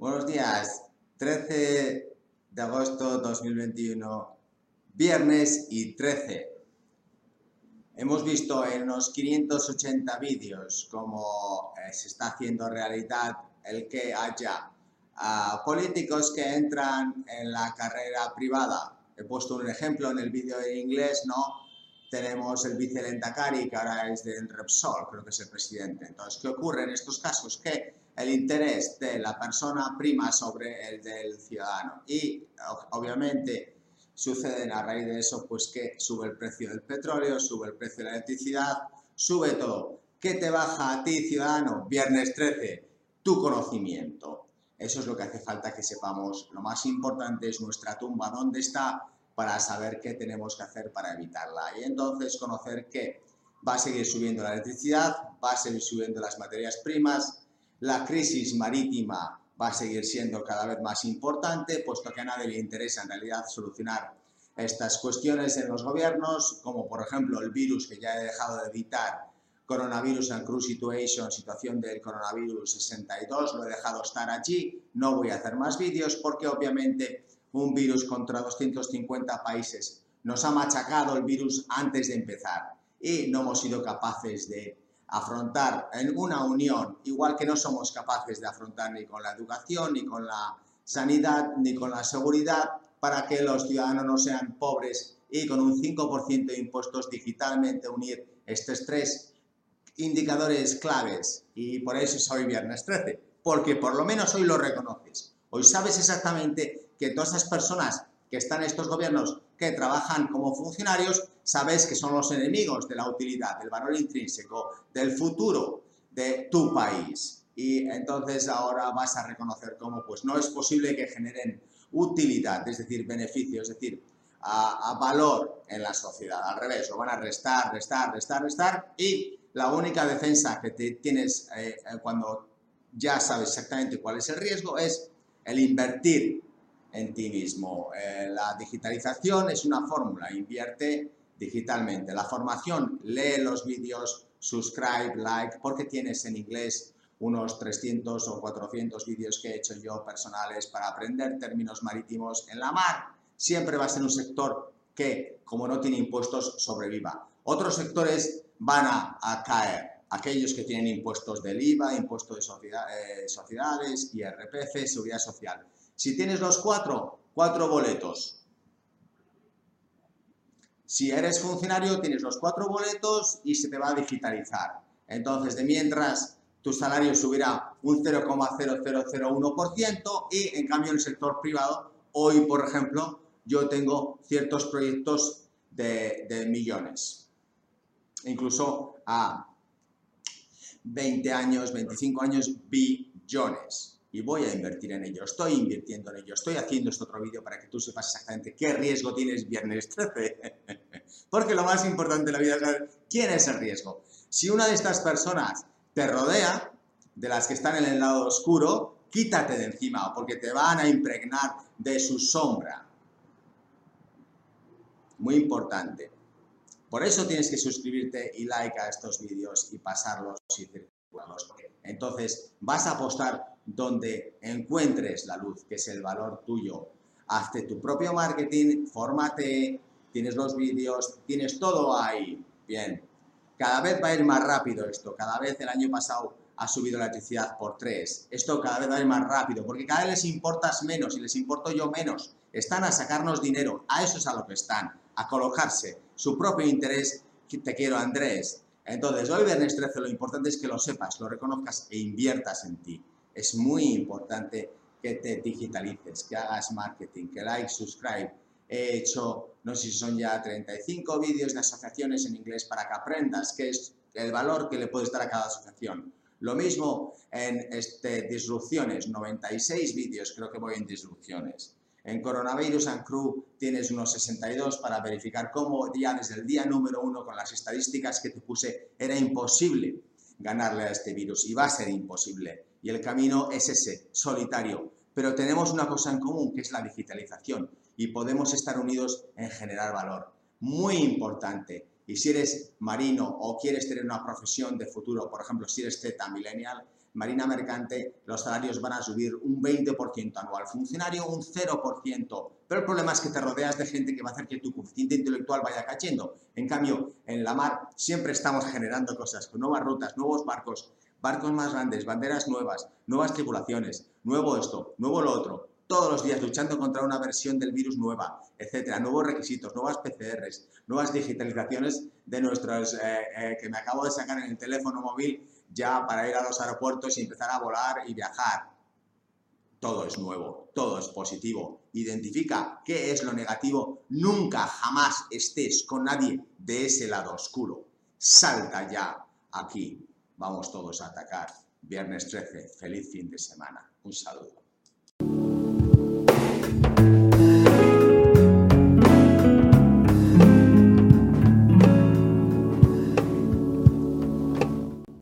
Buenos días, 13 de agosto 2021, viernes y 13. Hemos visto en unos 580 vídeos cómo eh, se está haciendo realidad el que haya uh, políticos que entran en la carrera privada. He puesto un ejemplo en el vídeo en inglés, ¿no? Tenemos el vicelentacari, que ahora es del Repsol, creo que es el presidente. Entonces, ¿qué ocurre en estos casos? Que el interés de la persona prima sobre el del ciudadano. Y, obviamente, sucede a raíz de eso, pues que sube el precio del petróleo, sube el precio de la electricidad, sube todo. ¿Qué te baja a ti, ciudadano? Viernes 13, tu conocimiento. Eso es lo que hace falta que sepamos. Lo más importante es nuestra tumba, dónde está para saber qué tenemos que hacer para evitarla. Y entonces conocer que va a seguir subiendo la electricidad, va a seguir subiendo las materias primas, la crisis marítima va a seguir siendo cada vez más importante, puesto que a nadie le interesa en realidad solucionar estas cuestiones en los gobiernos, como por ejemplo el virus que ya he dejado de editar, Coronavirus and Cruise Situation, situación del coronavirus 62, lo he dejado estar allí, no voy a hacer más vídeos porque obviamente un virus contra 250 países. Nos ha machacado el virus antes de empezar y no hemos sido capaces de afrontar en una unión, igual que no somos capaces de afrontar ni con la educación, ni con la sanidad, ni con la seguridad, para que los ciudadanos no sean pobres y con un 5% de impuestos digitalmente unir estos tres indicadores claves. Y por eso es hoy viernes 13, porque por lo menos hoy lo reconoces. Hoy sabes exactamente que todas esas personas que están en estos gobiernos que trabajan como funcionarios, sabes que son los enemigos de la utilidad, del valor intrínseco, del futuro de tu país. Y entonces ahora vas a reconocer cómo pues no es posible que generen utilidad, es decir, beneficio, es decir, a, valor en la sociedad. Al revés, lo van a restar, restar, restar, restar y la única defensa que tienes eh, eh, cuando ya sabes exactamente cuál es el riesgo es el invertir en ti mismo. Eh, la digitalización es una fórmula, invierte digitalmente. La formación, lee los vídeos, subscribe, like, porque tienes en inglés unos 300 o 400 vídeos que he hecho yo personales para aprender términos marítimos en la mar. Siempre va a ser un sector que, como no tiene impuestos, sobreviva. Otros sectores van a, caer. Aquellos que tienen impuestos del IVA, impuestos de sociedades, sociedades, IRPF, seguridad social. Si tienes los cuatro, cuatro boletos. Si eres funcionario, tienes los cuatro boletos y se te va a digitalizar. Entonces, de mientras, tu salario subirá un 0,0001% y, en cambio, en el sector privado, hoy, por ejemplo, yo tengo ciertos proyectos de, de millones. Incluso a 20 años, 25 años, billones y voy a invertir en ello, estoy invirtiendo en ello, estoy haciendo este otro vídeo para que tú sepas exactamente qué riesgo tienes viernes 13. Porque lo más importante de la vida es saber quién es el riesgo. Si una de estas personas te rodea, de las que están en el lado oscuro, quítate de encima porque te van a impregnar de su sombra. Muy importante. Por eso tienes que suscribirte y like a estos vídeos y pasarlos y circularlos. Entonces vas a apostar donde encuentres la luz, que es el valor tuyo. Hazte tu propio marketing, fórmate, tienes los vídeos, tienes todo ahí. Bien, cada vez va a ir más rápido esto, cada vez el año pasado ha subido la electricidad por tres. Esto cada vez va a ir más rápido, porque cada vez les importas menos y les importo yo menos. Están a sacarnos dinero, a eso es a lo que están, a colocarse su propio interés. Te quiero, Andrés. Entonces, hoy viernes 13 lo importante es que lo sepas, lo reconozcas e inviertas en ti es muy importante que te digitalices, que hagas marketing, que like, subscribe. He hecho, no sé si son ya 35 vídeos de asociaciones en inglés para que aprendas qué es el valor que le puedes dar a cada asociación. Lo mismo en este, disrupciones, 96 vídeos creo que voy en disrupciones. En Coronavirus and Crew tienes unos 62 para verificar cómo ya desde el día número uno con las estadísticas que te puse era imposible ganarle a este virus y va a ser imposible y el camino es ese, solitario. Pero tenemos una cosa en común, que es la digitalización, y podemos estar unidos en generar valor. Muy importante. Y si eres marino o quieres tener una profesión de futuro, por ejemplo, si eres Z millennial, Marina Mercante, los salarios van a subir un 20% anual, funcionario un 0%, pero el problema es que te rodeas de gente que va a hacer que tu coeficiente intelectual vaya cayendo. En cambio, en la mar siempre estamos generando cosas, con nuevas rutas, nuevos barcos, barcos más grandes, banderas nuevas, nuevas tripulaciones, nuevo esto, nuevo lo otro, todos los días luchando contra una versión del virus nueva, etcétera, nuevos requisitos, nuevas PCRs, nuevas digitalizaciones de nuestros, eh, eh, que me acabo de sacar en el teléfono móvil ya para ir a los aeropuertos y empezar a volar y viajar. Todo es nuevo, todo es positivo. Identifica qué es lo negativo. Nunca, jamás estés con nadie de ese lado oscuro. Salta ya aquí. Vamos todos a atacar. Viernes 13, feliz fin de semana. Un saludo.